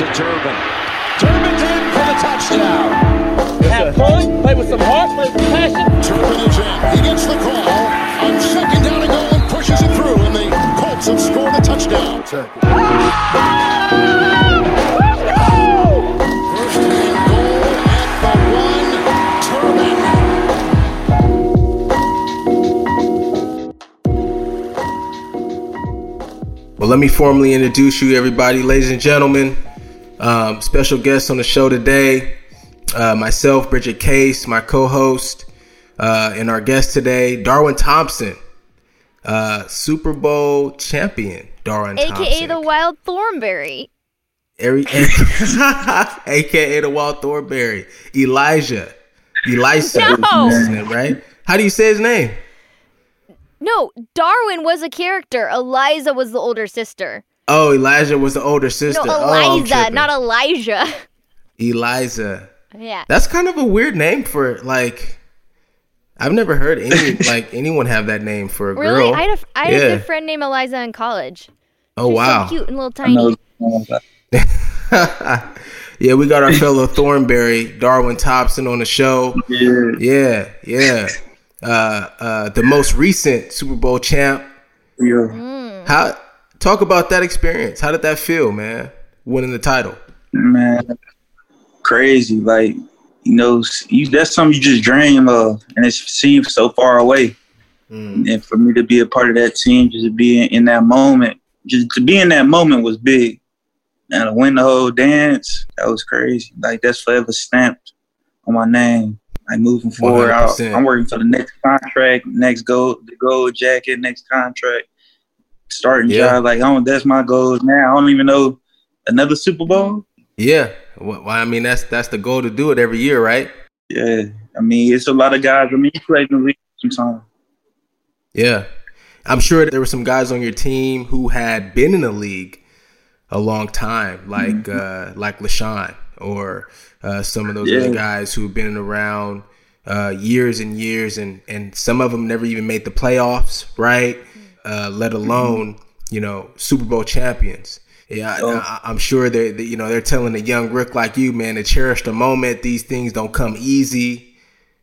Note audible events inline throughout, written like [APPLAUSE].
To Turbin. Turbin's in for the touchdown. Have fun, play with some heart, play with passion. Turbin is in. He gets the call on second down and goal and pushes it through, and the Colts have scored a touchdown. First and goal at the one. Turbin. Well, let me formally introduce you, everybody, ladies and gentlemen. Um, special guest on the show today, uh, myself, Bridget Case, my co-host, uh, and our guest today, Darwin Thompson, uh, Super Bowl champion, Darwin Thompson. AKA Thompson, the Wild Thornberry. Every, [LAUGHS] [LAUGHS] AKA the Wild Thornberry, Elijah, Elisa, No. name, right? How do you say his name? No, Darwin was a character. Eliza was the older sister. Oh, Elijah was the older sister. Oh, I'm Eliza, tripping. not Elijah. Eliza. yeah. That's kind of a weird name for like. I've never heard any [LAUGHS] like anyone have that name for a Really? girl. I had, a, I had yeah. a good friend named Eliza in college. oh She's wow. So cute and little tiny. [LAUGHS] yeah, we got our fellow Thornberry, Darwin Thompson, on the show. Yeah. Yeah, yeah. Uh, uh, the most recent Super Bowl champ. Yeah. How talk about that experience? How did that feel, man? Winning the title. Man, crazy. Like, you know, you, that's something you just dream of, and it seems so far away. Hmm. And for me to be a part of that team, just to be in, in that moment, just to be in that moment was big. And to win the whole dance, that was crazy. Like, that's forever stamped on my name. Like, moving forward, I, I'm working for the next contract, next gold, the gold jacket, next contract, starting Yeah. job. Like, I don't, that's my goals now. I don't even know another Super Bowl. Yeah. Well, I mean, that's that's the goal to do it every year, right? Yeah, I mean, it's a lot of guys. I mean, you play in the league sometimes. Yeah. I'm sure there were some guys on your team who had been in the league a long time, like uh, like LeSean or uh, some of those Yeah. other guys who've been around uh, years and years, and and some of them never even made the playoffs, right? Uh, let alone you know Super Bowl champions. Yeah, I, Oh. I, I'm sure they, they, you know, they're telling a young Rick like you, man, to cherish the moment. These things don't come easy,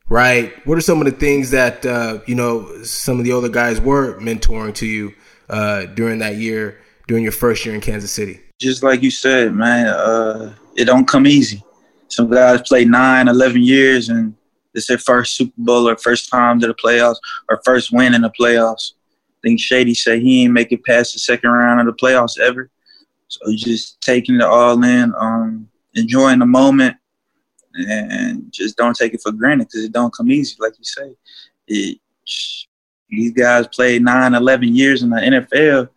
right? What are some of the things that uh, you know some of the older guys were mentoring to you uh, during that year, during your first year in Kansas City? Just like you said, man, uh, it don't come easy. Some guys play nine, eleven years, and it's their first Super Bowl or first time to the playoffs or first win in the playoffs. Think Shady said he ain't make it past the second round of the playoffs ever. So just taking it all in, um, enjoying the moment, and just don't take it for granted because it don't come easy, like you say. It, these guys played nine, 11 years in the NFL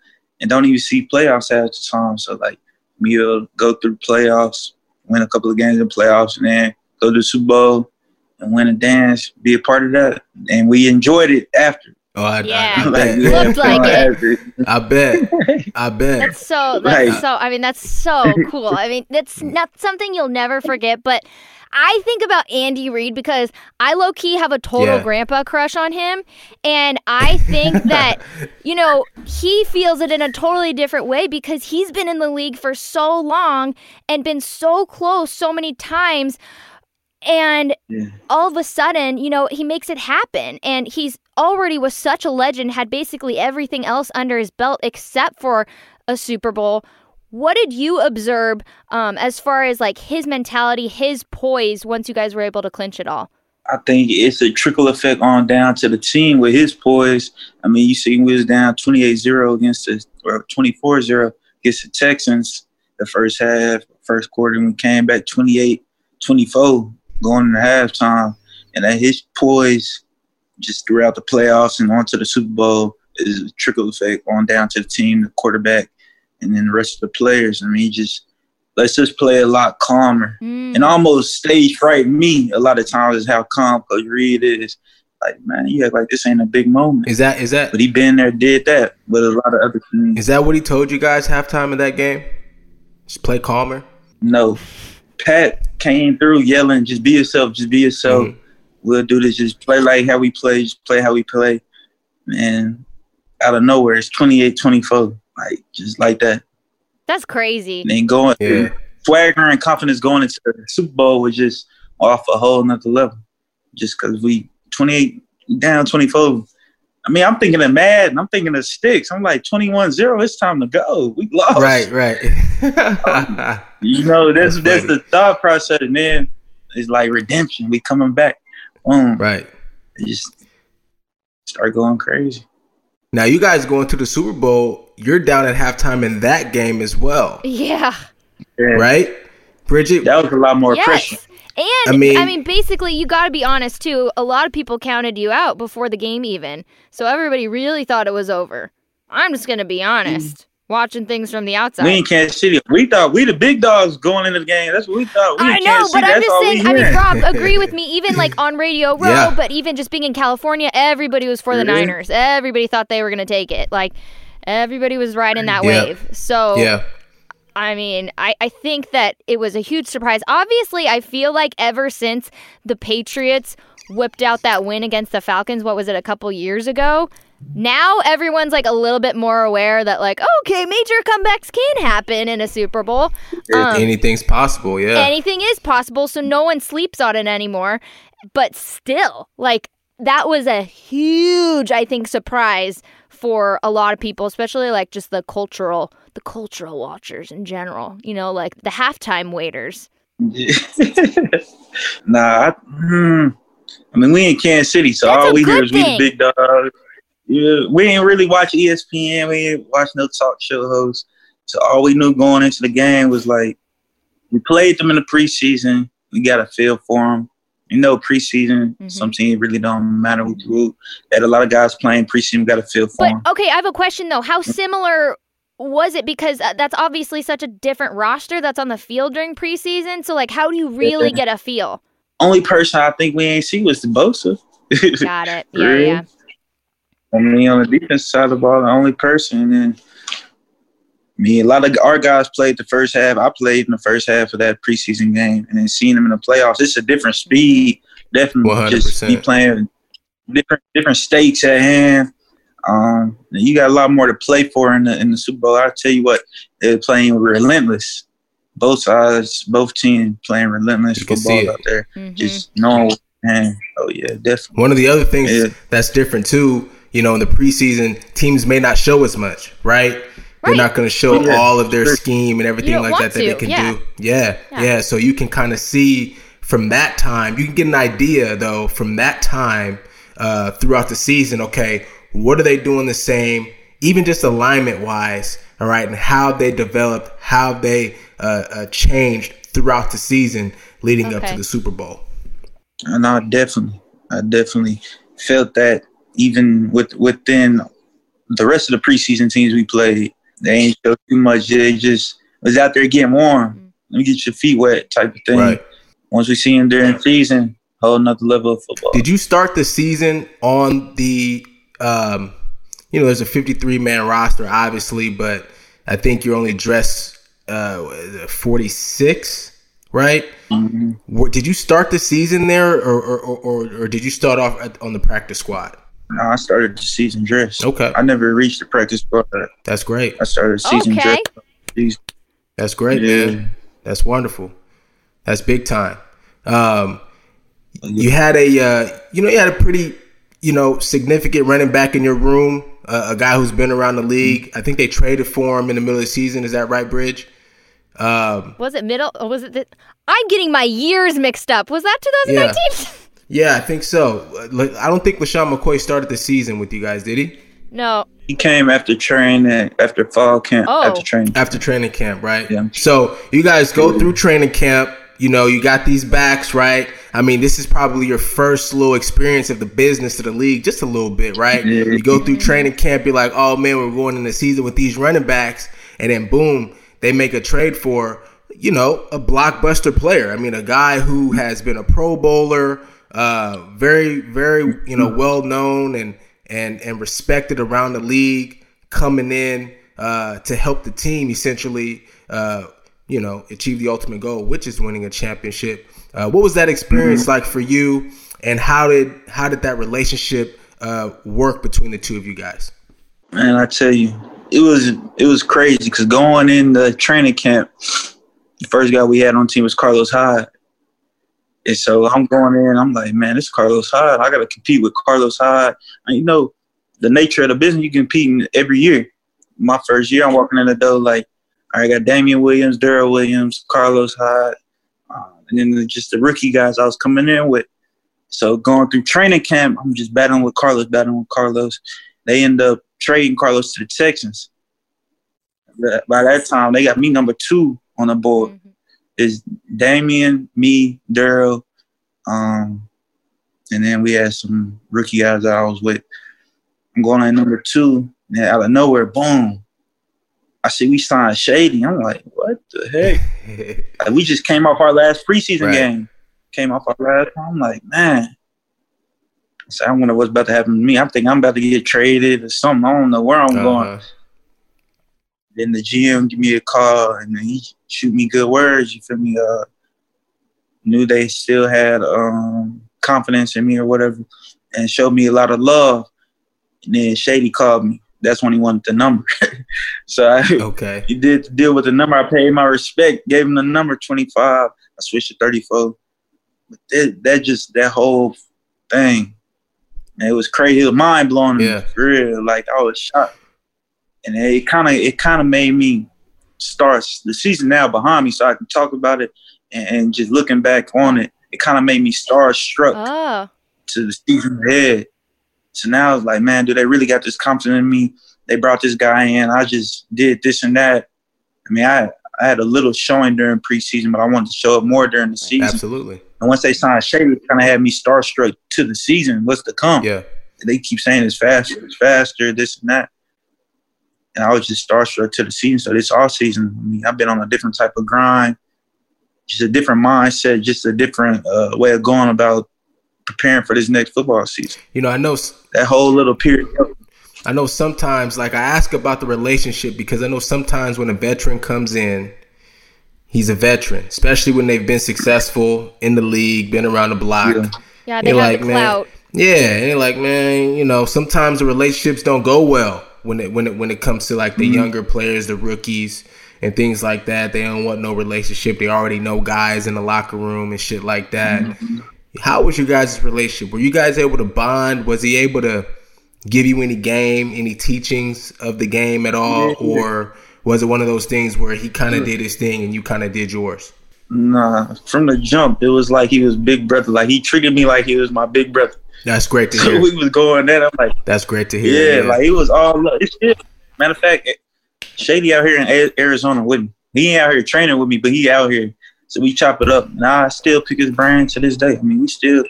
and don't even see playoffs at the time. So like me will go through playoffs, win a couple of games in playoffs, and then go to the Super Bowl and win a dance, be a part of that. And we enjoyed it after. Oh, I, Yeah. I, [LAUGHS] I bet. Looked like it. I bet. I [LAUGHS] bet. That's so. That's Right. so. I mean, that's so cool. I mean, that's not something you'll never forget. But I think about Andy Reid because I low key have a total Yeah. grandpa crush on him, and I think [LAUGHS] that you know he feels it in a totally different way because he's been in the league for so long and been so close so many times. And Yeah. all of a sudden, you know, he makes it happen. And he's already was such a legend, had basically everything else under his belt except for a Super Bowl. What did you observe um, as far as like his mentality, his poise once you guys were able to clinch it all? I think it's a trickle effect on down to the team with his poise. I mean, you see, we was down 28-0 against the or 24-0 against the Texans the first half, first quarter, and we came back 28-24 going into halftime. And that his poise just throughout the playoffs and onto the Super Bowl is a trickle effect on down to the team, the quarterback, and then the rest of the players. I mean, he just let's just play a lot calmer Mm. and almost stage fright me a lot of times is how calm Coach Reid is. Like, man, you act like this ain't a big moment. Is that is that But he been there, did that with a lot of other teams. is that what he told you guys halftime of that game? Just play calmer. No. Pat came through yelling, just be yourself, just be yourself. Mhm. We'll do this, just play like how we play, just play how we play. And out of nowhere, it's 28 24. Like, just like that. That's crazy. And then going, Yeah. swagger and confidence going into the Super Bowl was just off a whole nother level. Just because we 28 down 24. I mean, I'm thinking of Madden. I'm thinking of sticks. I'm like 21 0. It's time to go. We lost. Right, right. [LAUGHS] [LAUGHS] You know, that's That's that's, the thought process. And then it's like redemption. We coming back. Boom. right. It just start going crazy. Now you guys going to the Super Bowl, you're down at halftime in that game as well. Yeah. Yeah. Right? Bridget, That was a lot more yes. pressure. And I I mean- mean, basically, you got to be honest too. A lot of people counted you out before the game even, so everybody really thought it was over. I'm just gonna be honest. Watching things from the outside. We in Kansas City. We thought we the big dogs going into the game. That's what we thought. We in I know, Kansas but City. I'm That's just saying. I mean, hearing. Rob, [LAUGHS] agree with me. Even like on Radio Row, Yeah. but even just being in California, everybody was for the Yeah. Niners. Everybody thought they were gonna take it. Like everybody was riding that Yeah. wave. So yeah. I mean, I, I think that it was a huge surprise. Obviously, I feel like ever since the Patriots whipped out that win against the Falcons, what was it, a couple years ago? Now everyone's like a little bit more aware that, like, okay, major comebacks can happen in a Super Bowl. Um, Anything's possible, yeah. anything is possible, so no one sleeps on it anymore. But still, like, that was a huge, I think, surprise for a lot of people, especially like just the cultural, the cultural watchers in general. You know, like the halftime waiters. [LAUGHS] nah, I, hmm. I mean, we in Kansas City, so That's all we hear is we the big dogs. Yeah, we ain't really watch ESPN. We ain't watch no talk show hosts. So all we knew going into the game was like we played them in the preseason. We got a feel for them. You know, preseason, Mhm. some teams really don't matter who. Had a lot of guys playing preseason. Got a feel for But them. okay, I have a question though. How similar was it? Because uh, that's obviously such a different roster that's on the field during preseason. So, like, how do you really get a feel? Only person I think we ain't see was the Bosa. [LAUGHS] Got it. Yeah, Really? yeah. I mean, on the defense side of the ball, the only person. And then, I mean, a lot of our guys played the first half. I played in the first half of that preseason game, and then seeing them in the playoffs, it's a different speed. Definitely, just be playing different different stakes at hand. Um, and you got a lot more to play for in the in the Super Bowl. I tell you what, they're playing relentless. Both sides, both teams playing relentless You can see football it. out there. Mhm. Just knowing, man. Oh yeah, definitely. One of the other things Yeah. that's different too, you know, in the preseason, teams may not show as much, right? They're not going to show Yeah. all of their scheme and everything like want that that they can yeah. do. Yeah, Yeah. yeah. So you can kind of see from that time, you can get an idea though from that time uh, throughout the season. Okay, what are they doing the same? Even just alignment wise, all right, and how they developed, how they uh, uh, changed throughout the season leading up to the Super Bowl. And I definitely, I definitely felt that even with within the rest of the preseason teams we played, they ain't show too much. They just was out there getting warm. Let me get your feet wet, type of thing. Right. Once we see them during season, whole another level of football. Did you start the season on the, um, you know, there's a 53 man roster, obviously, but I think you're only dressed uh, 46, right? Mhm. Did you start the season there, or or, or, or did you start off at, on the practice squad? No, I started the season dress. Okay. I never reached the practice squad. That's great. I started the season Okay. dress. That's great, Yeah. man. That's wonderful. That's big time. Um, you had a, uh, you know, you had a pretty, you know, significant running back in your room, uh, a guy who's been around the league. I think they traded for him in the middle of the season. Is that right, Bridge? Um, Was it middle? Or was it? The, I'm getting my years mixed up. Was that 2019? [LAUGHS] yeah, I think so. Uh, like, I don't think LeSean McCoy started the season with you guys, did he? no. He came after training, after fall camp, Oh. after training. After training camp, right? Yeah. So you guys go through training camp. You know, you got these backs, right? I mean, this is probably your first little experience of the business of the league, just a little bit, right? Yeah. You go through training camp, you're like, oh man, we're going in the season with these running backs. and then boom, they make a trade for you know a blockbuster player. I mean, a guy who has been a Pro Bowler, uh, very very you know well known and and and respected around the league, coming in uh, to help the team essentially. Uh, you know, achieve the ultimate goal, which is winning a championship. Uh, what was that experience mm-hmm. like for you, and how did how did that relationship uh, work between the two of you guys? Man, I tell you, it was it was crazy because going in the training camp, the first guy we had on team was Carlos Hyde, and so I'm going in. I'm like, man, this Carlos Hyde. I got to compete with Carlos Hyde. And you know, the nature of the business, you compete every year. My first year, I'm walking in the door like I got Damien Williams, Darrel Williams, Carlos Hyde, uh, and then just the rookie guys I was coming in with. So going through training camp, I'm just battling with Carlos, battling with Carlos. They end up trading Carlos to the Texans. By that time, they got me number two on the board. Mm-hmm. Is Damien, me, Darrel, um, and then we had some rookie guys that I was with. I'm going on number two, and out of nowhere, boom, I see we signed Shady. I'm like, what the heck? [LAUGHS] like, we just came off our last preseason right. game. Came off our last. one. I'm like, man. I So I wonder what's about to happen to me. I'm thinking I'm about to get traded or something. I don't know where I'm uh-huh. going. Then the GM give me a call and then he shoot me good words. You feel me? Uh, knew they still had um, confidence in me or whatever, and showed me a lot of love. And then Shady called me that's when he wanted the number. [LAUGHS] so I okay. he did deal with the number. I paid my respect, gave him the number 25. I switched to 34. But that, that just that whole thing, man, it was crazy. It was mind blowing. Yeah. For real. Like I was shocked. And it kind of it kind of made me start the season now behind me, so I can talk about it. And, and just looking back on it, it kind of made me starstruck oh. to the season ahead so now it's like, man, do they really got this confidence in me? They brought this guy in. I just did this and that. I mean, I I had a little showing during preseason, but I wanted to show up more during the season. Absolutely. And once they signed Shady, it kind of had me starstruck to the season. What's to come? Yeah. They keep saying it's faster, it's faster, this and that. And I was just starstruck to the season. So this off season, I mean, I've been on a different type of grind, just a different mindset, just a different uh, way of going about preparing for this next football season. You know, I know that whole little period. I know sometimes, like I ask about the relationship because I know sometimes when a veteran comes in, he's a veteran, especially when they've been successful in the league, been around the block. Yeah, yeah they have like, the clout. Man, yeah, and like, man, you know, sometimes the relationships don't go well when it when it when it comes to like the mm-hmm. younger players, the rookies and things like that. They don't want no relationship. They already know guys in the locker room and shit like that. Mm-hmm. How was your guys' relationship? Were you guys able to bond? Was he able to give you any game, any teachings of the game at all, or was it one of those things where he kind of mm. did his thing and you kind of did yours? Nah, from the jump, it was like he was big brother. Like he treated me like he was my big brother. That's great to [LAUGHS] hear. So we was going there. I'm like, that's great to hear. Yeah, yeah. like he was all love. Shit. Matter of fact, Shady out here in Arizona with me. He ain't out here training with me, but he out here so we chop it up. And I still pick his brain to this day. I mean, we still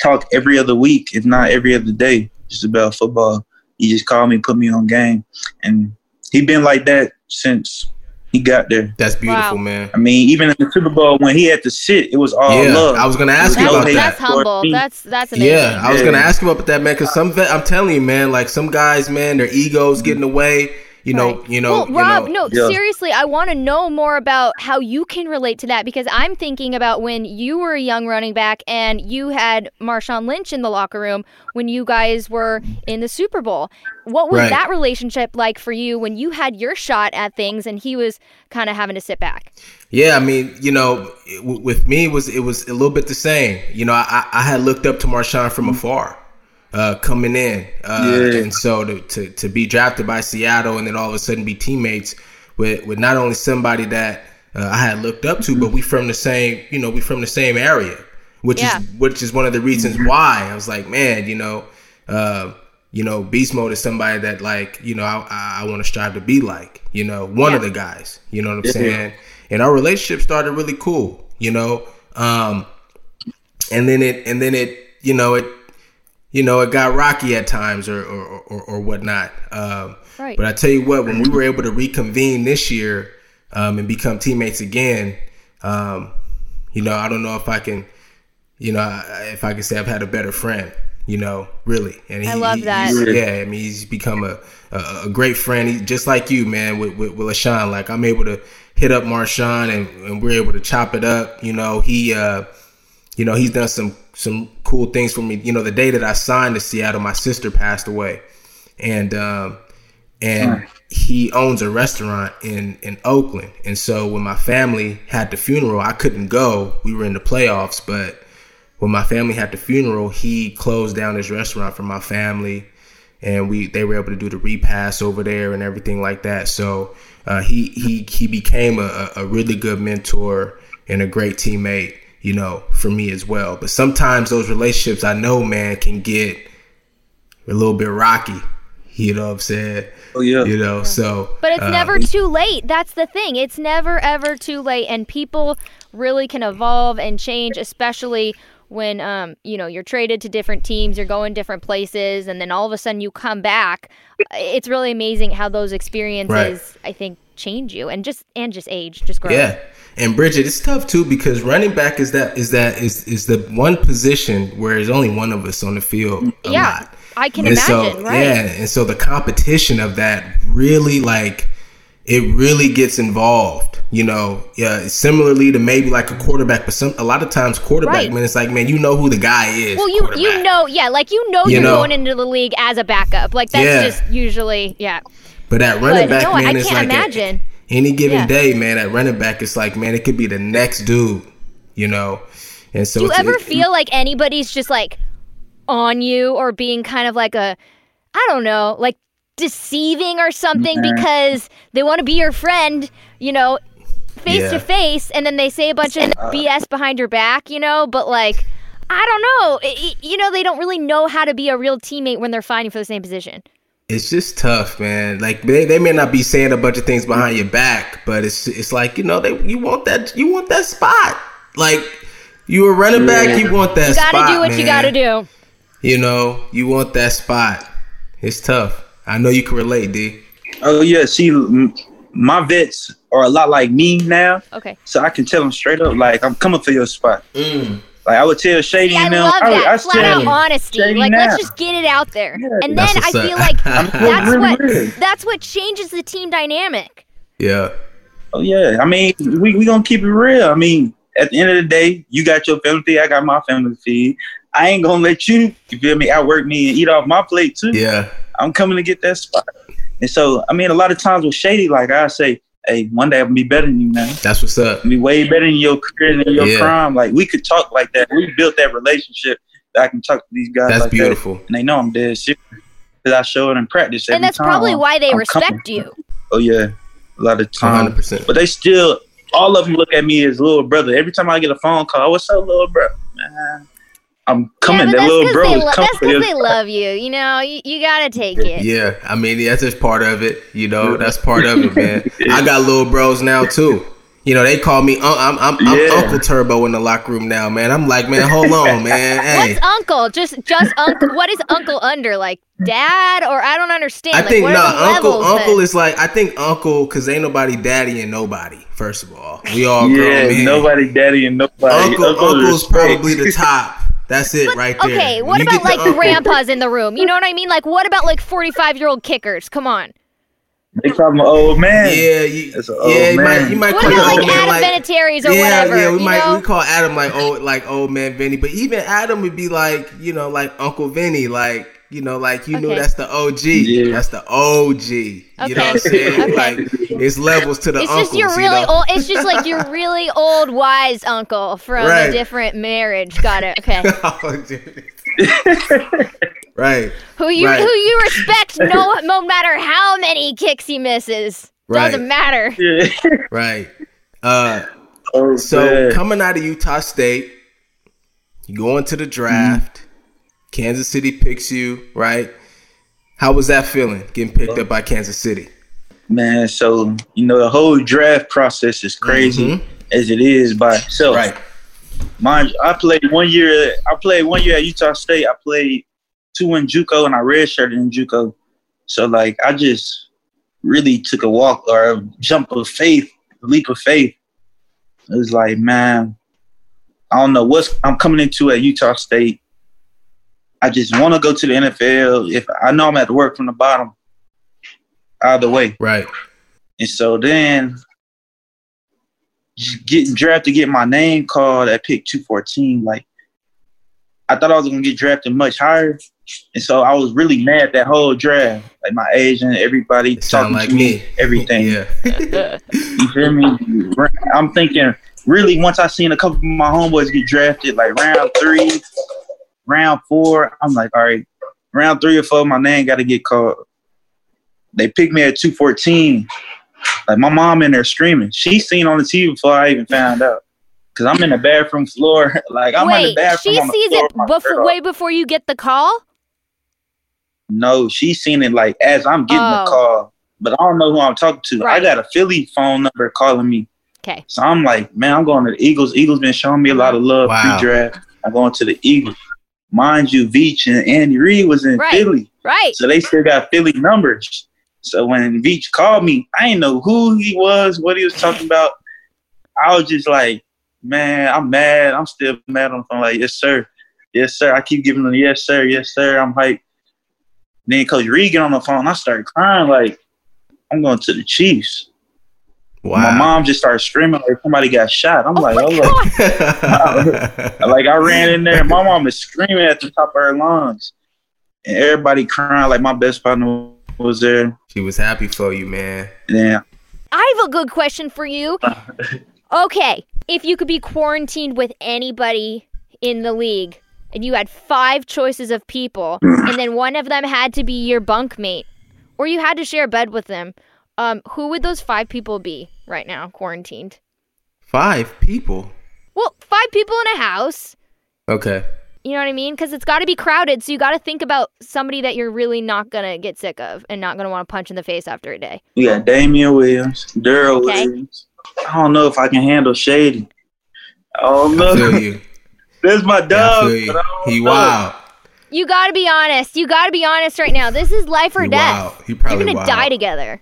talk every other week, if not every other day, just about football. He just called me, put me on game. And he been like that since he got there. That's beautiful, wow. man. I mean, even in the Super Bowl when he had to sit, it was all yeah, love. I was gonna ask you about that. That's humble. That's that's amazing. Yeah, I was gonna ask you about that, man. Because some, I'm telling you, man, like some guys, man, their egos getting away you know, right. you know. Well, Rob, know, no, yeah. seriously, I want to know more about how you can relate to that because I'm thinking about when you were a young running back and you had Marshawn Lynch in the locker room when you guys were in the Super Bowl. What was right. that relationship like for you when you had your shot at things and he was kind of having to sit back? Yeah, I mean, you know, with me it was it was a little bit the same. You know, I, I had looked up to Marshawn from mm-hmm. afar uh, coming in. Uh, yeah. And so to, to, to be drafted by Seattle and then all of a sudden be teammates with, with not only somebody that uh, I had looked up to, but we from the same, you know, we from the same area, which yeah. is which is one of the reasons why I was like, man, you know, uh, you know, Beast Mode is somebody that like, you know, I, I want to strive to be like, you know, one yeah. of the guys, you know what I'm yeah. saying? And our relationship started really cool, you know, um, and then it, and then it, you know, it, you know, it got rocky at times or or, or, or whatnot. Um, Right. But I tell you what, when we were able to reconvene this year um, and become teammates again, um, you know, I don't know if I can, you know, if I can say I've had a better friend. You know, really, and I love that. he's- yeah, I mean, he's become a a, a great friend, he, just like you, man, with with, with LeSean. Like I'm able to hit up Marshawn, and, and we're able to chop it up. You know, he. uh you know, he's done some some cool things for me. You know, the day that I signed to Seattle, my sister passed away, and um, and he owns a restaurant in in Oakland. And so when my family had the funeral, I couldn't go. We were in the playoffs, but when my family had the funeral, he closed down his restaurant for my family, and we they were able to do the repass over there and everything like that. So uh, he he he became a, a really good mentor and a great teammate, you know, for me as well. But sometimes those relationships, I know, man, can get a little bit rocky. You know what I'm saying? Oh yeah. You know, so But it's uh, never too late. That's the thing. It's never ever too late and people really can evolve and change especially when um you know you're traded to different teams, you're going different places and then all of a sudden you come back. It's really amazing how those experiences I think change you and just and just age, just grow. Yeah. And Bridget, it's tough too because running back is that is that is is the one position where there's only one of us on the field a Yeah, lot. I can and imagine, so, right. Yeah, and so the competition of that really like it really gets involved. You know, yeah. Similarly to maybe like a quarterback, but some a lot of times quarterback, Right. man, it's like man, you know who the guy is. Well, you you know, yeah, like you know You you're know. going into the league as a backup. Like that's Yeah. just usually, yeah. But at running But, back, no, I man, it's can't like a- imagine. any given Yeah. day, man. At running back, it's like man, it could be the next dude. You know, and so Do you ever it- feel like anybody's just like on you or being kind of like a, I don't know, like deceiving or something because they want to be your friend, you know, face Yeah. to face, and then they say a bunch of uh, BS behind your back, you know, but like, I don't know. I- I- you know, they don't really know how to be a real teammate when they're fighting for the same position. It's just tough, man. Like they, they may not be saying a bunch of things behind your back, but it's it's like you know they you want that you want that spot. Like you a running back, you want that spot. You gotta spot. do what you gotta do. You know, you want that spot. It's tough. I know you can relate, D. Oh yeah. See, my vets are a lot like me now, Okay. so I can tell them straight up, like I'm coming for your spot. Mm. Like I would tell Shady I and them. love I, would- that I flat tell out honesty. Shady Like, now. let's just get it out there, Yeah. and then I feel like [LAUGHS] that's really what real. that's what changes the team dynamic. Yeah. Oh yeah, I mean, we we gonna keep it real. I mean, at the end of the day, you got your family feed, I got my family feed. I ain't gonna let you, you feel me, outwork me and eat off my plate too. Yeah. I'm coming to get that spot. And so, I mean, a lot of times with Shady, like I say, hey, one day I'm gonna be better than you, man. That's what's up. I'll be way better than your career than your Yeah. prime. Like we could talk like that. We built that relationship that I can talk to these guys. That's like that. beautiful. and they know I'm dead serious because I show it in practice. and that's time. probably why they I'm respect coming. you. Oh yeah, a lot of time. 100%. But they still, all of them look at me as little brother. Every time I get a phone call, oh, what's up, little bro? Man, I'm coming. yeah, that that's little 'cause bro they is lo- coming. that's because they love you. You know, you, you gotta take it. Yeah, I mean that's just part of it. You know, that's part of it, man. [LAUGHS] I got little bros now too. You know, they call me. un- I'm I'm, I'm Yeah. Uncle Turbo in the locker room now, man. I'm like, man, hold on, [LAUGHS] man. Hey, What's uncle? Just just uncle. What is uncle under? Like dad or I don't understand. I like, think no, are the Uncle Uncle then? is like I think Uncle because ain't nobody daddy and nobody. First of all, we all grown Yeah, men. nobody, daddy, and nobody. Uncle Uncle Uncle's probably the top. That's it right there. Okay, When what you about like Uncle- grandpas in the room? You know what I mean? Like what about like 45 year old kickers? Come on. They call him an old man. Yeah, you, That's an old yeah, you might man. you might What call about like old man Adam like Vinatieri's or yeah, whatever? yeah, we you might know? we call Adam like old like old man Vinny, but even Adam would be like you know like Uncle Vinny, like you know like you knew that's the OG, Yeah. that's the OG. You know what I'm saying? Okay. Like it's levels to the It's uncles. just your you really know? old. It's just like your really old wise uncle from Right. a different marriage. Got it. Okay. [LAUGHS] Oh, [LAUGHS] right, Who you Right. who you respect no no matter how many kicks he misses. Doesn't matter. Yeah. right. Uh, Oh, so man. coming out of Utah State, you go into the draft. Kansas City picks you, right? How was that feeling getting picked up by Kansas City? man, so you know the whole draft process is crazy Mhm. as it is by itself. Right. Mind you, I played one year. I played one year at Utah State. I played two in JUCO and I redshirted in JUCO. So like I just really took a walk or a jump of faith, a leap of faith. It was like, man, I don't know what's I'm coming into at Utah State. I just want to go to the NFL. If I know I'm at work from the bottom, either way. Right. And so then getting drafted, get my name called at pick 214, like I thought I was gonna get drafted much higher. And so I was really mad that whole draft. Like my agent, everybody talking like to me, me. everything. Yeah. [LAUGHS] You feel me? I'm thinking really once I seen a couple of my homeboys get drafted, like round three, round four, I'm like, all right, round three or four, my name gotta get called. They picked me at 214. Like my mom in there screaming. She seen on the TV before I even found out. Cause I'm in the bathroom floor. [LAUGHS] Like I'm in the Wait, bathroom. she on the sees floor it with before, way before you get the call? No, she seen it like as I'm getting Oh. the call. But I don't know who I'm talking to. I got a Philly phone number calling me. Okay. So I'm like, man, I'm going to the Eagles. Eagles been showing me a lot of love Wow. pre-draft. I'm going to the Eagles. Mind you, Veach and Andy Reid was in Right. Philly. Right. So they still got Philly numbers. So when Veach called me, I didn't know who he was, what he was talking about. I was just like, man, I'm mad. I'm still mad on the phone. Like, yes, sir. Yes, sir. I keep giving them, yes, sir. Yes, sir. I'm hyped. Then Coach Reid get on the phone. I started crying like, I'm going to the Chiefs. Wow. My mom just started screaming like somebody got shot. I'm Oh like, oh, God. like, [LAUGHS] [LAUGHS] like I ran in there. My mom is screaming at the top of her lungs, and everybody crying. Like my best partner was there. she was happy for you, man. Yeah. I have a good question for you. [LAUGHS] Okay, if you could be quarantined with anybody in the league and you had five choices of people [CLEARS THROAT] and then one of them had to be your bunkmate or you had to share a bed with them, um, who would those five people be right now quarantined? Five people. Well, five people in a house. Okay. You know what I mean? Because it's got to be crowded. So you got to think about somebody that you're really not going to get sick of and not going to want to punch in the face after a day. we got Damien Williams, Darrel Okay. Williams. I don't know if I can handle Shady. I don't I feel know. you. [LAUGHS] That's my Yeah, I dog. feel you. but I don't He know. wild. You got to be honest. You got to be honest right now. This is life or He death. wild. He You're going to die together.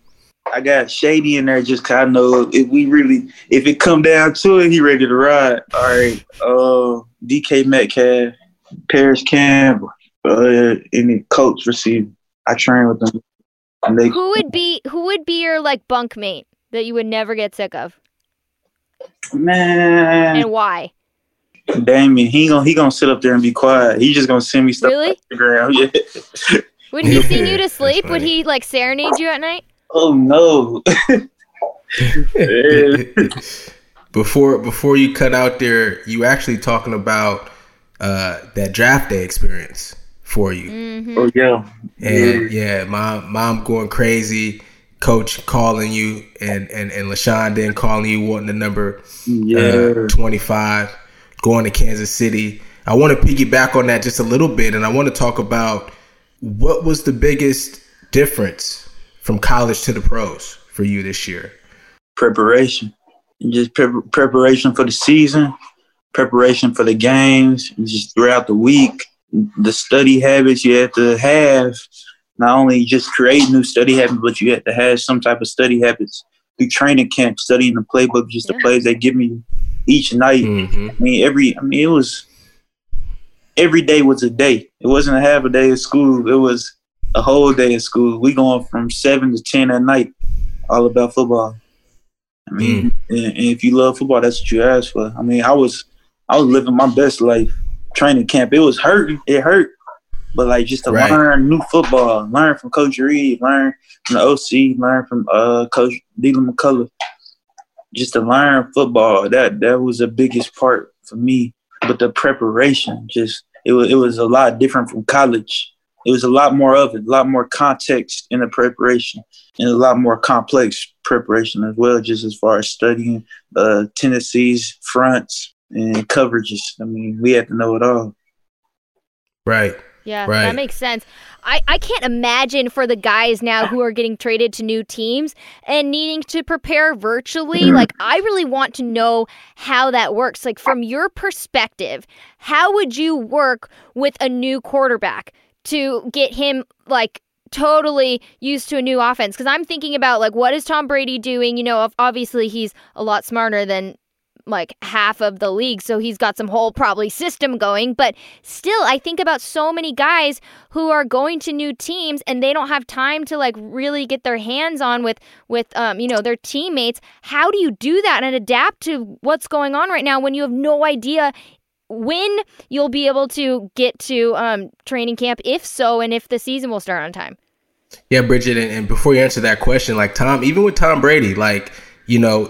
I got Shady in there just kind of know if we really, if it come down to it, he ready to ride. All right. Uh, DK Metcalf, Parris Campbell, uh, any coach receiver. I train with them. They, Who would be who would be your like bunkmate that you would never get sick of? man, And why? Damien, he gonna he gonna sit up there and be quiet. He just gonna send me stuff Really? on Instagram. [LAUGHS] Yeah. Would he sing you to sleep? Would he like serenade you at night? Oh no. [LAUGHS] before before you cut out there, you actually talking about uh, that draft day experience for you. Mm-hmm. oh yeah. And yeah, mom mom going crazy, coach calling you and and and LeSean then calling you wanting the number Yeah. uh, 25, going to Kansas City. I want to piggyback on that just a little bit, and I want to talk about what was the biggest difference from college to the pros for you this year. preparation. And just prep- preparation for the season, preparation for the games, and just throughout the week. The study habits you have to have, not only just create new study habits, but you have to have some type of study habits through training camp, studying the playbook, just the Yeah. plays they give me each night. hmm I mean, every, I mean, it was, every day was a day. It wasn't a half a day of school. It was a whole day of school. We going from seven to 10 at night, all about football. I mean, and, and if you love football, that's what you ask for. I mean, I was, I was living my best life. Training camp, it was hurting. It hurt, but like just to Right. learn new football, learn from Coach Reid, learn from the OC, learn from uh, Coach Deland McCullough, just to learn football. That that was the biggest part for me. But the preparation, just it was it was a lot different from college. It was a lot more of it, a lot more context in the preparation, and a lot more complex preparation as well. Just as far as studying uh, tendencies, fronts, and coverages. I mean, we had to know it all. Right. Yeah, Right. that makes sense. I, I can't imagine for the guys now who are getting traded to new teams and needing to prepare virtually. Like, I really want to know how that works. Like, from your perspective, how would you work with a new quarterback to get him like totally used to a new offense because I'm thinking about like what is Tom Brady doing? You know, obviously he's a lot smarter than like half of the league, so he's got some whole probably system going. But still, I think about so many guys who are going to new teams and they don't have time to like really get their hands on with with um you know their teammates. How do you do that and adapt to what's going on right now when you have no idea when you'll be able to get to um, training camp, if so, and if the season will start on time. Yeah, Bridget, and, and before you answer that question, like Tom, even with Tom Brady, like you know,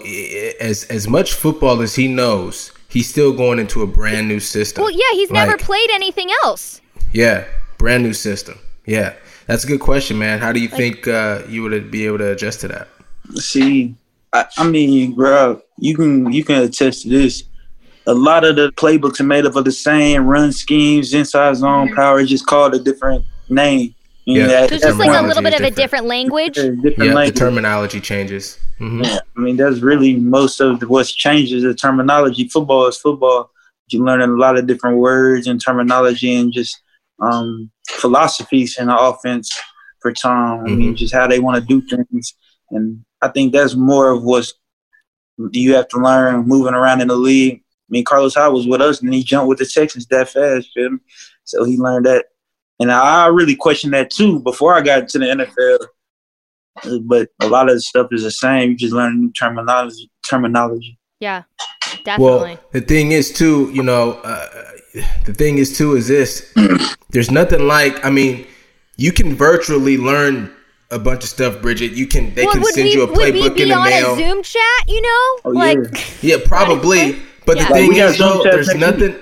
as as much football as he knows, he's still going into a brand new system. Well, yeah, he's like, never played anything else. Yeah, brand new system. Yeah, that's a good question, man. How do you like, think uh, you would be able to adjust to that? See, I, I mean, bro, you can you can attest to this a lot of the playbooks are made up of the same run schemes, inside zone mm-hmm. power, just called a different name. Yeah, yeah so it's just like a little bit of a different language. Different yeah, language. the terminology changes. Mm-hmm. Yeah, I mean that's really most of what's changes the terminology. Football is football. You learn a lot of different words and terminology and just um, philosophies in the offense for Tom. Mm-hmm. I mean, mm-hmm. just how they want to do things, and I think that's more of what's you have to learn moving around in the league I mean, Carlos Hyde was with us, and he jumped with the Texans that fast, feel me? So he learned that, and I really questioned that too before I got to the NFL. But a lot of the stuff is the same. You just learn new terminology. Terminology. Yeah, definitely. Well, the thing is too, you know, uh, the thing is too is this: [CLEARS THROAT] there's nothing like. I mean, you can virtually learn a bunch of stuff, Bridget. You can they well, can send we, you a playbook in the mail. Zoom chat, you know, oh, like yeah, [LAUGHS] yeah probably. But yeah. the thing is, though, there's nothing.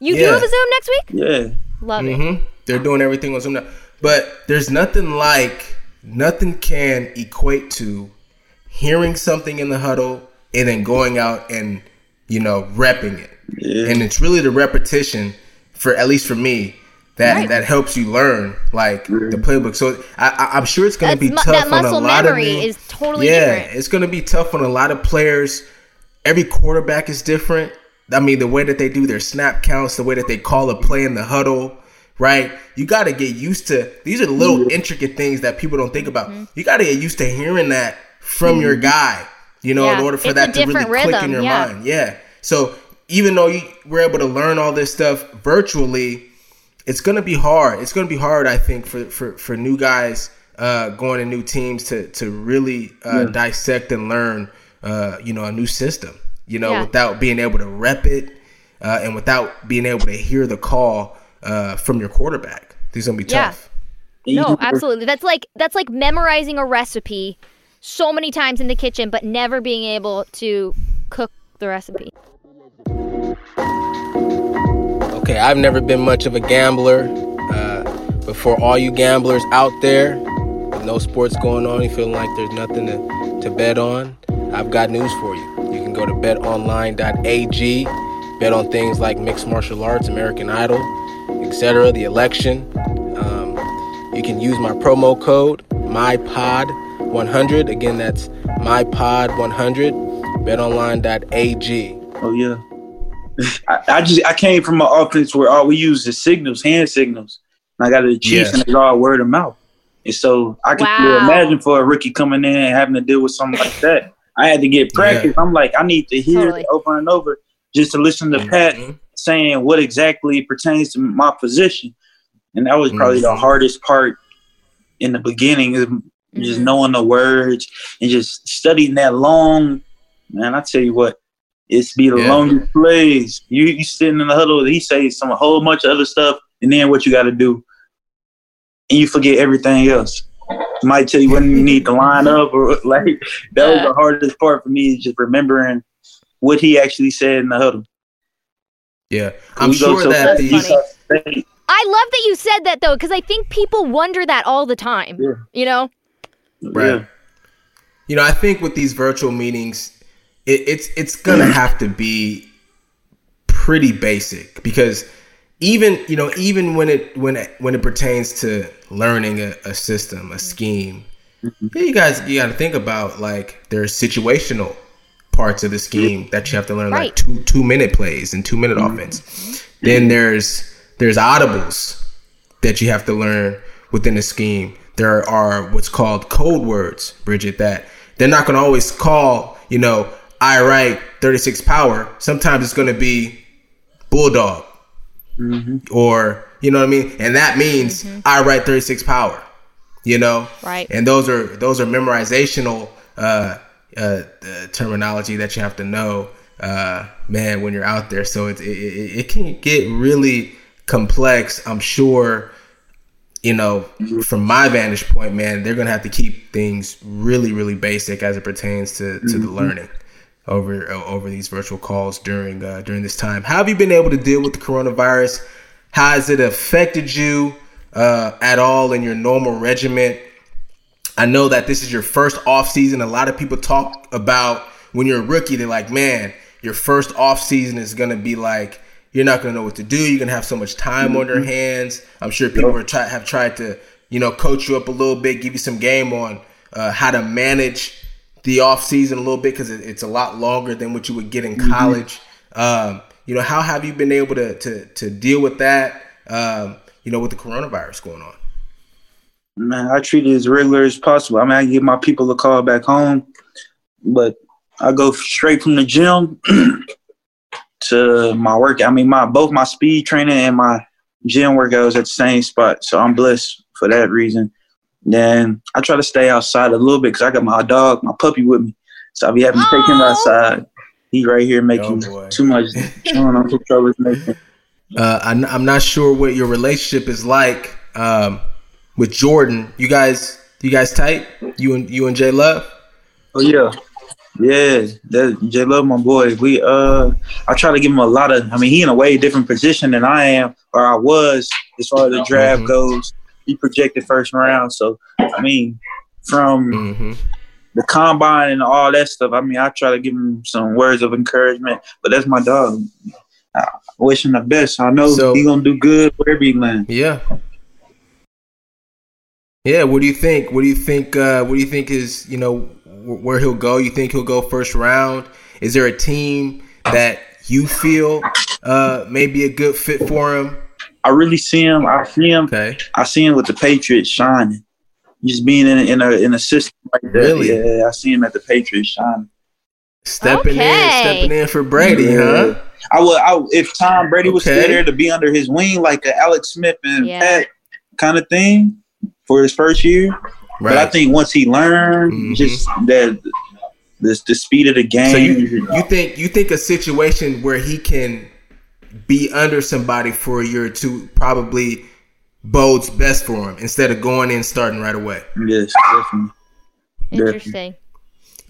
You yeah. do have a Zoom next week? Yeah. Love mm-hmm. it. They're doing everything on Zoom now. But there's nothing like, nothing can equate to hearing something in the huddle and then going out and, you know, repping it. Yeah. And it's really the repetition, for at least for me, that right. that helps you learn like the playbook. So I, am sure it's going to be tough that on a lot of memory is totally yeah, different. it's going to be tough on a lot of players every quarterback is different. I mean, the way that they do their snap counts, the way that they call a play in the huddle, right? You got to get used to these are the little mm-hmm. intricate things that people don't think about. Mm-hmm. You got to get used to hearing that from mm-hmm. your guy, you know, yeah. in order for it's that to really rhythm. click in your yeah. mind. Yeah. So even though you were able to learn all this stuff virtually, it's gonna be hard. It's gonna be hard, I think, for for, for new guys uh, going to new teams to to really uh, yeah. dissect and learn uh, you know, a new system, you know, yeah. without being able to rep it uh, and without being able to hear the call uh, from your quarterback. This is gonna be tough. Yeah. No, absolutely. That's like that's like memorizing a recipe so many times in the kitchen, but never being able to cook the recipe. Okay, I've never been much of a gambler, uh, but for all you gamblers out there, with no sports going on, you feeling like there's nothing to, to bet on, I've got news for you. You can go to betonline.ag, bet on things like mixed martial arts, American Idol, etc., the election. Um, you can use my promo code MyPod100. Again, that's MyPod100, betonline.ag. Oh, yeah. I, I, just I came from an offense where all we use is signals, hand signals. And I got the Chiefs yes. and it's all word of mouth. And so I can wow. imagine for a rookie coming in and having to deal with something like that. I had to get practice. Yeah. I'm like, I need to hear totally. it over and over just to listen to mm-hmm. Pat saying what exactly pertains to my position. And that was probably mm-hmm. the hardest part in the beginning is mm-hmm. just knowing the words and just studying that long. Man, I tell you what, it's be the yeah. longest plays. You you sitting in the huddle, he says some a whole bunch of other stuff, and then what you got to do, and you forget everything else might tell you when you need to line [LAUGHS] up or like that was the hardest part for me is just remembering what he actually said in the huddle. Yeah, I'm sure so that the, I love that you said that though because I think people wonder that all the time. Yeah. You know, right? Yeah. You know, I think with these virtual meetings, it, it's it's gonna mm-hmm. have to be pretty basic because even you know even when it when it when it pertains to learning a, a system a scheme mm-hmm. you guys you got to think about like there's situational parts of the scheme that you have to learn right. like two two minute plays and two minute mm-hmm. offense then there's there's audibles that you have to learn within the scheme. There are what's called code words, Bridget, that they're not going to always call, you know, I write 36 power. Sometimes it's going to be bulldog or, you know what I mean? And that means I write 36 power, you know? Right. And those are, those are memorizational, uh, uh, uh, terminology that you have to know, uh, man, when you're out there. So it, it, it it can get really complex. I'm sure, you know, from my vantage point, man, they're gonna have to keep things really, really basic as it pertains to, to the learning over over these virtual calls during uh, during this time. How have you been able to deal with the coronavirus? How has it affected you uh, at all in your normal regiment? I know that this is your first off season. A lot of people talk about when you're a rookie, they're like, man, your first off will is gonna be like you're not gonna know what to do. You're gonna have so much time on your hands. I'm sure people are try, have tried to, you know, coach you up a little bit, give you some game on uh, how to manage the off season a little bit because it, it's a lot longer than what you would get in college. Um, you know, how have you been able to to to deal with that? Um, you know, with the coronavirus going on. Man, I treat it as regular as possible. I mean, I give my people a call back home, but I go straight from the gym [CLEARS THROAT] to my work. I mean, my both my speed training and my gym workouts at the same spot. So I'm blessed for that reason. Then I try to stay outside a little bit because I got my dog, my puppy with me. So I be having to take him outside. He right here making Oh, too much, some trouble making. [LAUGHS] Uh, I'm, I'm not sure what your relationship is like um, with Jordan. You guys, you guys tight? You and you and Jay Love? Oh yeah, yeah. That J Love, my boy. We uh, I try to give him a lot of. I mean, he in a way different position than I am, or I was as far as the draft Mhm. goes. He projected first round, so I mean, from Mm-hmm. The combine and all that stuff. I mean, I try to give him some words of encouragement, but that's my dog. I wish him the best. I know So- he gonna do good wherever he land. Yeah. Yeah. What do you think? What do you think? Uh, what do you think is you know where he'll go? You think he'll go first round? Is there a team that you feel uh, may be a good fit for him? I really see him. I see him. Okay. I see him with the Patriots shining. Just being in a, in a in a system like that. Really? Yeah, I see him at the Patriots shining. Stepping in, stepping in for Brady, huh? I would. I, if Tom Brady was Okay. still there to be under his wing, like a Alex Smith and Yeah. Pat kind of thing for his first year. But I think once he learned Mhm. just that the the speed of the game. So you you think you think a situation where he can be under somebody for a year or two probably bodes best for him instead of going in starting right away. yes, definitely. Interesting.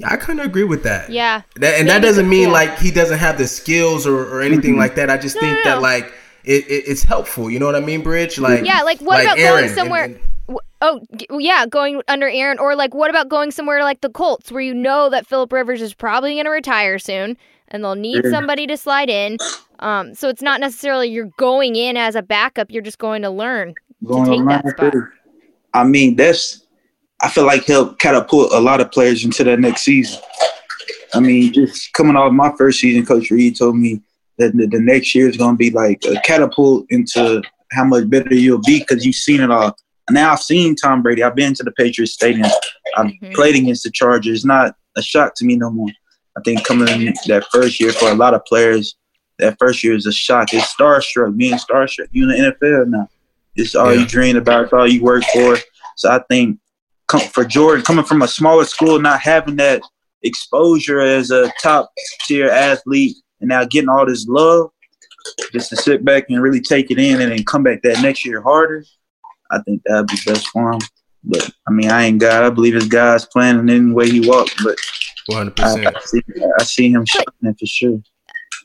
I kind of agree with that. Yeah. That, and that doesn't mean yeah. like he doesn't have the skills or, or anything like that. I just No, think no, that like it, it, it's helpful. You know what I mean, Bridge? Like Yeah, like, what about Aaron going somewhere- and- W- Oh, yeah, going under Aaron, or like, what about going somewhere like the Colts, where you know that Philip Rivers is probably going to retire soon, and they'll need Yeah. somebody to slide in. Um, so it's not necessarily you're going in as a backup; you're just going to learn that spot. I mean, that's. I feel like he'll catapult a lot of players into that next season. I mean, just coming off my first season, Coach Reid told me that the, the next year is going to be like a catapult into how much better you'll be because you've seen it all. Now I've seen Tom Brady. I've been to the Patriots Stadium. I've Mhm. played against the Chargers. It's not a shock to me no more. I think coming in that first year for a lot of players, that first year is a shock. It's starstruck, being starstruck. You in the NFL now. It's all Yeah. you dream about. It's all you work for. So I think come, for Jordan, coming from a smaller school, not having that exposure as a top tier athlete, and now getting all this love, just to sit back and really take it in and then come back that next year harder, I think that'd be best for him. But I mean, I ain't God. I believe it's God's plan and any way He walks. But 100%. I, I, see, I see him shining for sure.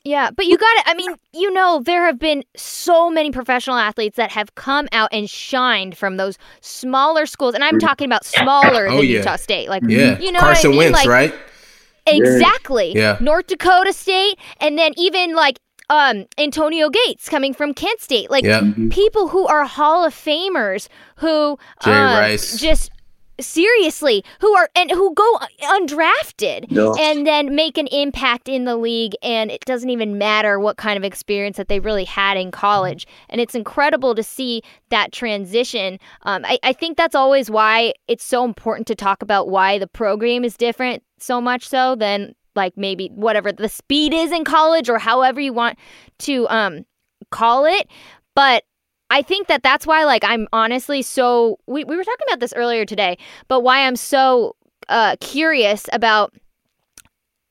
Yeah, but you got to I mean, you know, there have been so many professional athletes that have come out and shined from those smaller schools, and I'm talking about smaller [COUGHS] Oh, than yeah. Utah State. Like, yeah. you know Carson I mean? Wentz, Like, right? Exactly. Yeah. North Dakota State, and then even like um Antonio Gates coming from Kent State. Like. Mm-hmm. people who are Hall of Famers who um, just seriously who are and who go undrafted Yeah. and then make an impact in the league and it doesn't even matter what kind of experience that they really had in college. And it's incredible to see that transition. Um, I, I think that's always why it's so important to talk about why the program is different so much so than like maybe whatever the speed is in college or however you want to um, call it. But I think that that's why, like, I'm honestly so. We, we were talking about this earlier today, but why I'm so uh, curious about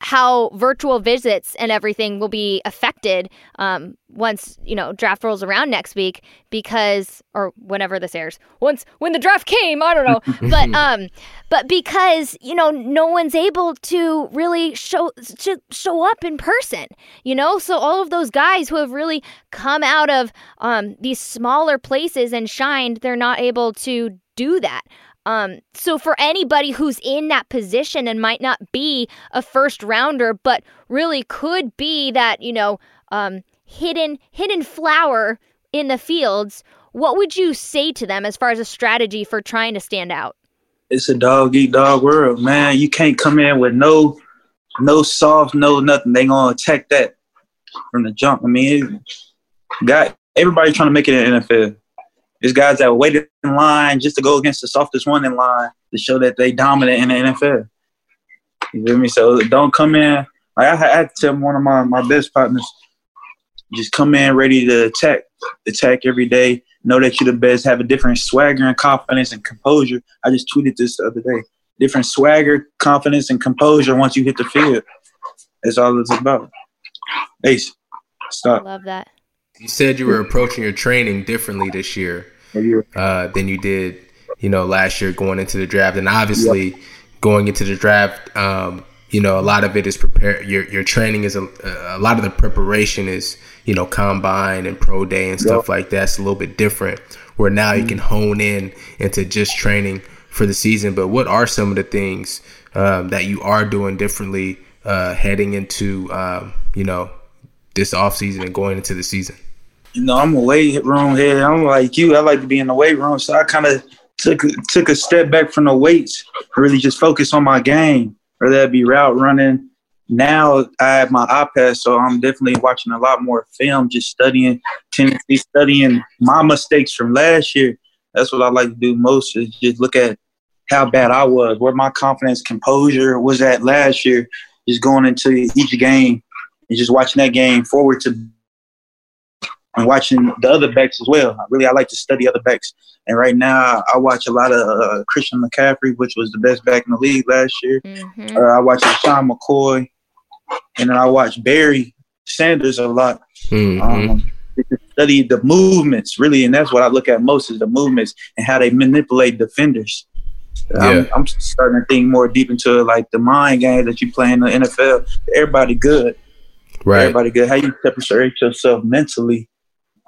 how virtual visits and everything will be affected um, once you know draft rolls around next week because or whenever this airs once when the draft came i don't know. [LAUGHS] But um but because you know no one's able to really show sh- show up in person you know? So all of those guys who have really come out of um these smaller places and shined they're not able to do that um, so for anybody who's in that position and might not be a first rounder, but really could be that, you know, um, hidden hidden flower in the fields, what would you say to them as far as a strategy for trying to stand out? It's a dog eat dog world, man. You can't come in with no no soft, no nothing. They gonna attack that from the jump. I mean, got everybody trying to make it in NFL. There's guys that waited in line just to go against the softest one in line to show that they dominant in the NFL. You feel me? So don't come in. Like I had to tell one of my, my best partners, just come in ready to attack, attack every day. Know that you're the best. Have a different swagger and confidence and composure. I just tweeted this the other day. Different swagger, confidence, and composure once you hit the field. That's all it's about. Ace, I stop. love that. You said you were approaching your training differently this year uh, than you did, you know, last year going into the draft, and obviously going into the draft, um, you know, a lot of it is prepare. Your your training is a, a lot of the preparation is you know combine and pro day and stuff like that. It's a little bit different. Where now you can hone in into just training for the season. But what are some of the things um, that you are doing differently uh, heading into um, you know this off season and going into the season? You know, I'm a weight room head. I'm like you. I like to be in the weight room, so I kind of took took a step back from the weights, really just focus on my game, whether that be route running. Now I have my iPad, so I'm definitely watching a lot more film, just studying Tennessee, studying my mistakes from last year. That's what I like to do most is just look at how bad I was, where my confidence, composure was at last year, just going into each game and just watching that game forward to and watching the other backs as well. Really, I like to study other backs. And right now, I watch a lot of uh, Christian McCaffrey, which was the best back in the league last year. hmm Uh, I watch Sean McCoy, and then I watch Barry Sanders a lot. Mhm. Um, study the movements, really, and that's what I look at most is the movements and how they manipulate defenders. I'm, Yeah. I'm starting to think more deep into like the mind game that you play in the NFL. Everybody good. right. Everybody good. How you separate yourself mentally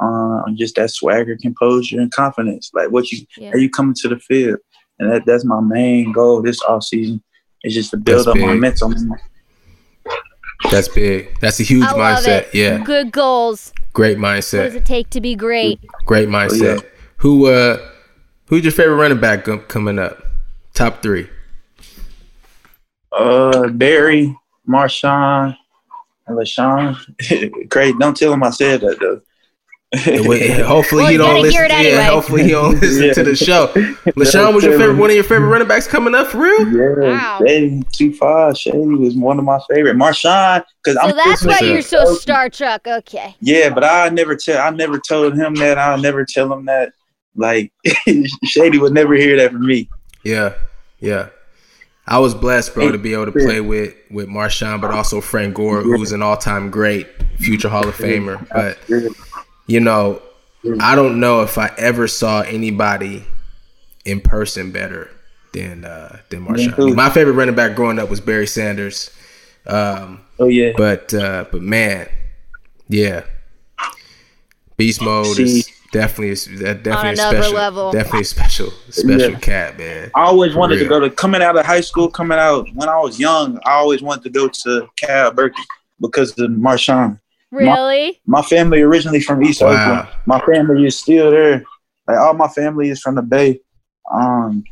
uh, on just that swagger, composure, and confidence. Like what you, Yeah. how you coming to the field, and that, that's my main goal this off season. Is just to build That's up my big. mental. That's big. That's a huge I love mindset. it. Yeah. Good goals. Great mindset. What does it take to be great? Great mindset. yeah. Who uh who's your favorite running back go- coming up? Top 3. Uh, Barry, Marshawn, and LeSean. [LAUGHS] Great. Don't tell him I said that though. Wait, [LAUGHS] [LAUGHS] hopefully Well, he don't listen. hear Yeah, anyway. hopefully he don't listen Yeah. to the show. [LAUGHS] LeSean was your favorite one of your favorite running backs coming up for real? Yeah, Wow. Shady, two five. Shady was one of my favorite. Marshawn, because So I'm that's why you're so Star Trek. Okay. Yeah, but I never tell. I never told him that. I never tell him that. Like Shady would never hear that from me. Yeah. Yeah. I was blessed, bro, to be able to play with with Marshawn, but also Frank Gore, who's an all time great, future Hall of Famer. But you know, I don't know if I ever saw anybody in person better than uh, than Marshawn. My favorite running back growing up was Barry Sanders, um, Oh yeah, but uh, but man, yeah, beast mode is definitely is definitely a another special, level. definitely special special Yeah. cat, man. I always wanted to go to coming out of high school. Coming out when I was young, I always wanted to go to Cal Berkeley because of Marshawn. Really? My family originally from East Wow. Oakland. My family is still there. Like all my family is from the Bay. Um,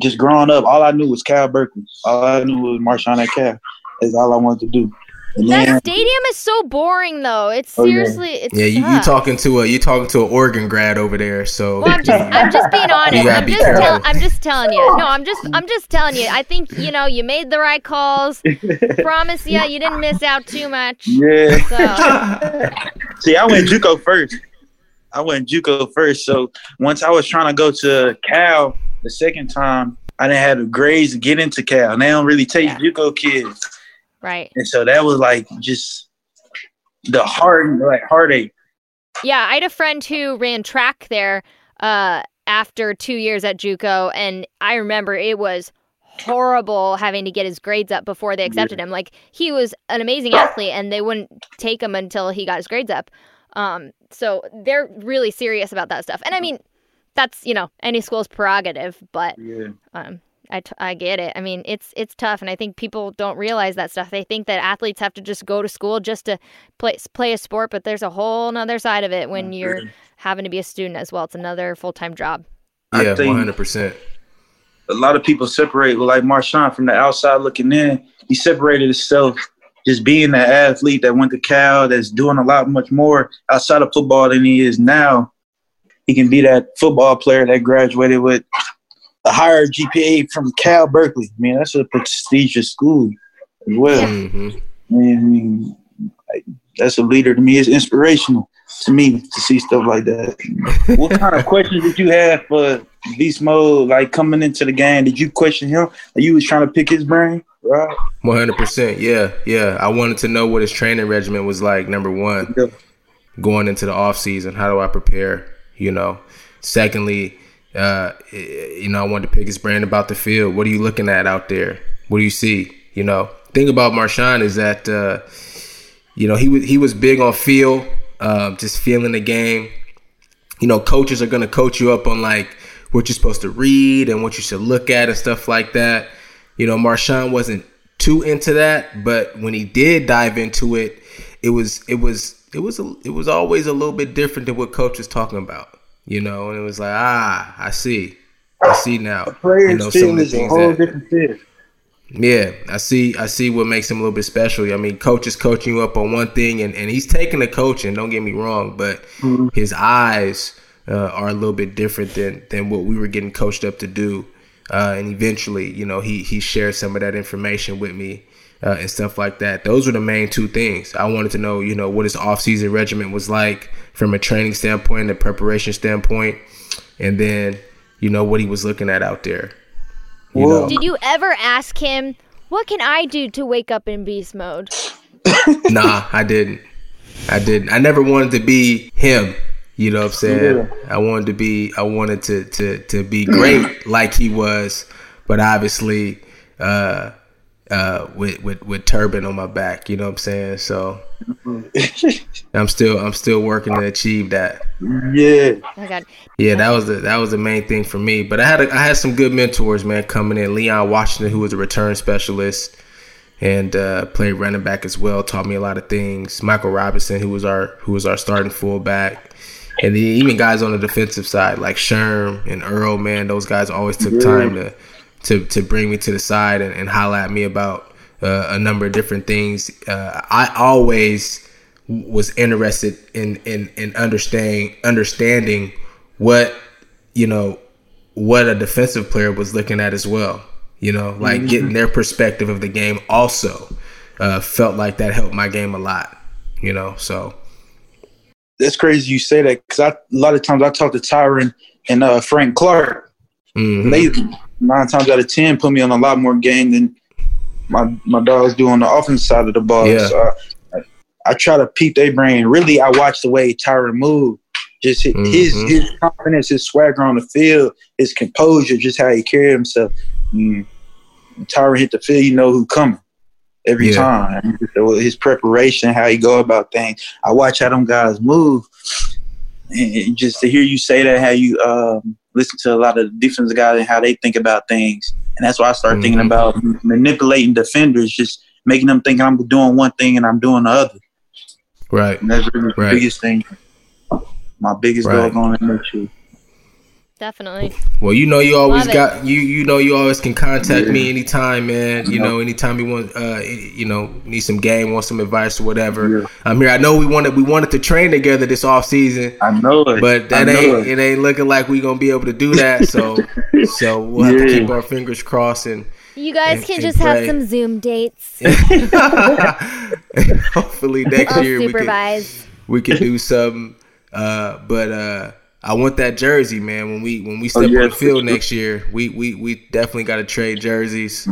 just growing up, all I knew was Cal Berkeley. All I knew was Marshawn at Cal. Is all I wanted to do. And That then, stadium is so boring, though. It's Oh, yeah. seriously, it's Yeah, you, you talking to a you talking to an Oregon grad over there. So Well, I'm just, I'm just being [LAUGHS] honest. I'm be just, tell. I'm just telling you. No, I'm just, I'm just telling you. I think you know you made the right calls. [LAUGHS] Promise you, you didn't miss out too much. yeah. So [LAUGHS] See, I went JUCO first. I went JUCO first. So once I was trying to go to Cal the second time, I didn't have the grades to get into Cal. And they don't really take Yeah. JUCO kids. Right. And so that was like just the heart, like heartache. Yeah, I had a friend who ran track there uh, after two years at JUCO, and I remember it was horrible having to get his grades up before they accepted him. Like he was an amazing athlete, and they wouldn't take him until he got his grades up. Um, so they're really serious about that stuff. And I mean, that's you know any school's prerogative, but Yeah. um, I, t- I get it. I mean, it's it's tough, and I think people don't realize that stuff. They think that athletes have to just go to school just to play play a sport, but there's a whole nother side of it when mm, you're having to be a student as well. It's another full time job. I yeah, think- one hundred percent. a lot of people separate with like Marshawn from the outside looking in. He separated himself just being that athlete that went to Cal, that's doing a lot much more outside of football than he is now. He can be that football player that graduated with a higher GPA from Cal Berkeley. I mean, that's a prestigious school as well. hmm I mean, like, that's a leader to me. It's inspirational to me to see stuff like that. what kind of questions did you have for Beast Mode? Like coming into the game, did you question him? Like you was trying to pick his brain, right? One hundred percent. Yeah, yeah. I wanted to know what his training regimen was like. Number one, Yeah. going into the off season, how do I prepare? You know. Secondly, uh, you know, I wanted to pick his brain about the field. What are you looking at out there? What do you see? You know, thing about Marshawn is that uh, you know he was he was big on feel, um, just feeling the game. You know, coaches are going to coach you up on like what you're supposed to read and what you should look at and stuff like that. You know, Marshawn wasn't too into that, but when he did dive into it, it was it was it was a, it was always a little bit different than what coach was talking about. You know, and it was like, ah, I see, I see now. Player's you know, some of the things whole that yeah, I see. I see what makes him a little bit special. I mean, coach is coaching you up on one thing, and, and he's taking the coaching. Don't get me wrong, but his eyes uh, are a little bit different than than what we were getting coached up to do. Uh, and eventually, you know, he he shared some of that information with me uh, and stuff like that. Those were the main two things I wanted to know. You know, what his off season regimen was like from a training standpoint, a preparation standpoint, and then you know what he was looking at out there. You Well, know? Did you ever ask him, "What can I do to wake up in beast mode?" [LAUGHS] nah, I didn't. I didn't. I never wanted to be him. You know what I'm saying? I wanted to be I wanted to to to be great like he was, but obviously uh uh with with with Turbin on my back, you know what I'm saying? So [LAUGHS] I'm still I'm still working to achieve that. Yeah. Oh God, Yeah, that was the that was the main thing for me. But I had a, I had some good mentors, man, coming in. Leon Washington, who was a return specialist and uh, played running back as well, taught me a lot of things. Michael Robinson, who was our who was our starting fullback, and then even guys on the defensive side like Sherm and Earl, man, those guys always took time to to to bring me to the side and, and holler at me about uh, a number of different things. Uh, I always was interested in in in understanding understanding what you know what a defensive player was looking at as well. You know, like getting their perspective of the game also uh, felt like that helped my game a lot. You know, so That's crazy you say that because a lot of times I talk to Tyrann and uh, Frank Clark. mhm. They nine times out of ten put me on a lot more game than my my dogs do on the offense side of the ball. Yeah. So I, I try to peep their brain. Really, I watch the way Tyrann move. Just his, his Mhm. his confidence, his swagger on the field, his composure, just how he carried himself. Mm. Tyrann hit the field, you know who coming every Yeah. time. His preparation, how he go about things. I watch how them guys move, and just to hear you say that, how you um, listen to a lot of defensive guys and how they think about things, and that's why I started thinking Mhm. about manipulating defenders, just making them think I'm doing one thing and I'm doing the other. right. And that's really the biggest thing. My biggest Right. goal going into. Definitely. Well, you know, you always Love it. got you. You know, you always can contact me anytime, man. You know, anytime you want, uh, you know, need some game, want some advice or whatever. Yeah. I'm here. I know we wanted we wanted to train together this off season, I know it. but that know ain't it. it ain't looking like we gonna be able to do that. So, [LAUGHS] so we'll have to keep our fingers crossed and You guys And- can and just have some Zoom dates. [LAUGHS] hopefully next I'll year we can we can do some Uh, but uh, I want that jersey, man. When we when we oh, step yeah, on the field sure. next year, we we we definitely got to trade jerseys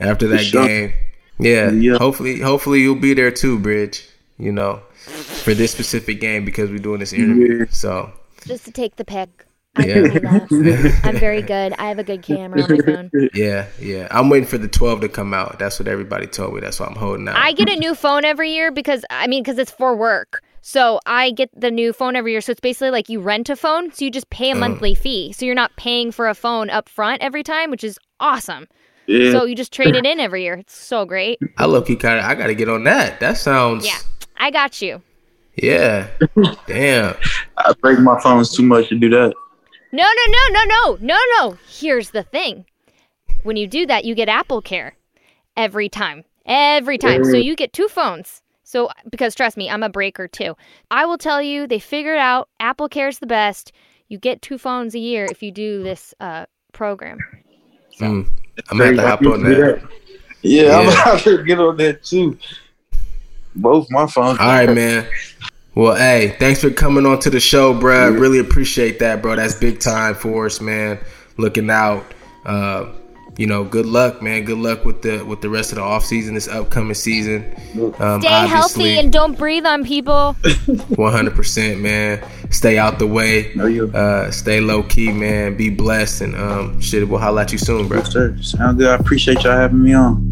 after that sure. game. Yeah, Yeah. hopefully hopefully you'll be there too, Bridge. You know, for this specific game because we're doing this interview. Yeah. So Just to take the pic. I Yeah. can do that. I'm very [LAUGHS] good. I have a good camera on my phone. yeah, yeah. I'm waiting for the 12 to come out. That's what everybody told me. That's why I'm holding out. I get a new phone every year because I mean because it's for work. So I get the new phone every year. So it's basically like you rent a phone, so you just pay a mm. monthly fee. So you're not paying for a phone up front every time, which is awesome. Yeah. So you just trade it in every year. It's so great. [LAUGHS] I low key kind of. I got to get on that. That sounds. Yeah. I got you. Yeah. [LAUGHS] Damn. I break my phones too much to do that. No, no, no, no, no, no, no. Here's the thing. When you do that, you get Apple Care every time. Every time. So you get two phones. So, because trust me, I'm a breaker too. I will tell you, they figured out Apple Care's the best. You get two phones a year if you do this uh, program. Mm. I'm gonna have to hop on that. Yeah, I'm about to get on that too. Both my phones. All right, man. Well, hey, thanks for coming on to the show, bruh. Really appreciate that, bro. That's big time for us, man. Looking out. Uh, you know, good luck, man. Good luck with the with the rest of the off season, this upcoming season. Um, Stay healthy and don't breathe on people. [LAUGHS] 100%, man. Stay out the way. Know you. Uh, stay low key, man. Be blessed, and um, shit, we'll holla at you soon, bro. Yes, Sir, sound good. I appreciate y'all having me on.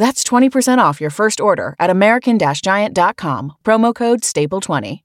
That's 20% off your first order at American Giant.com, promo code STAPLE20.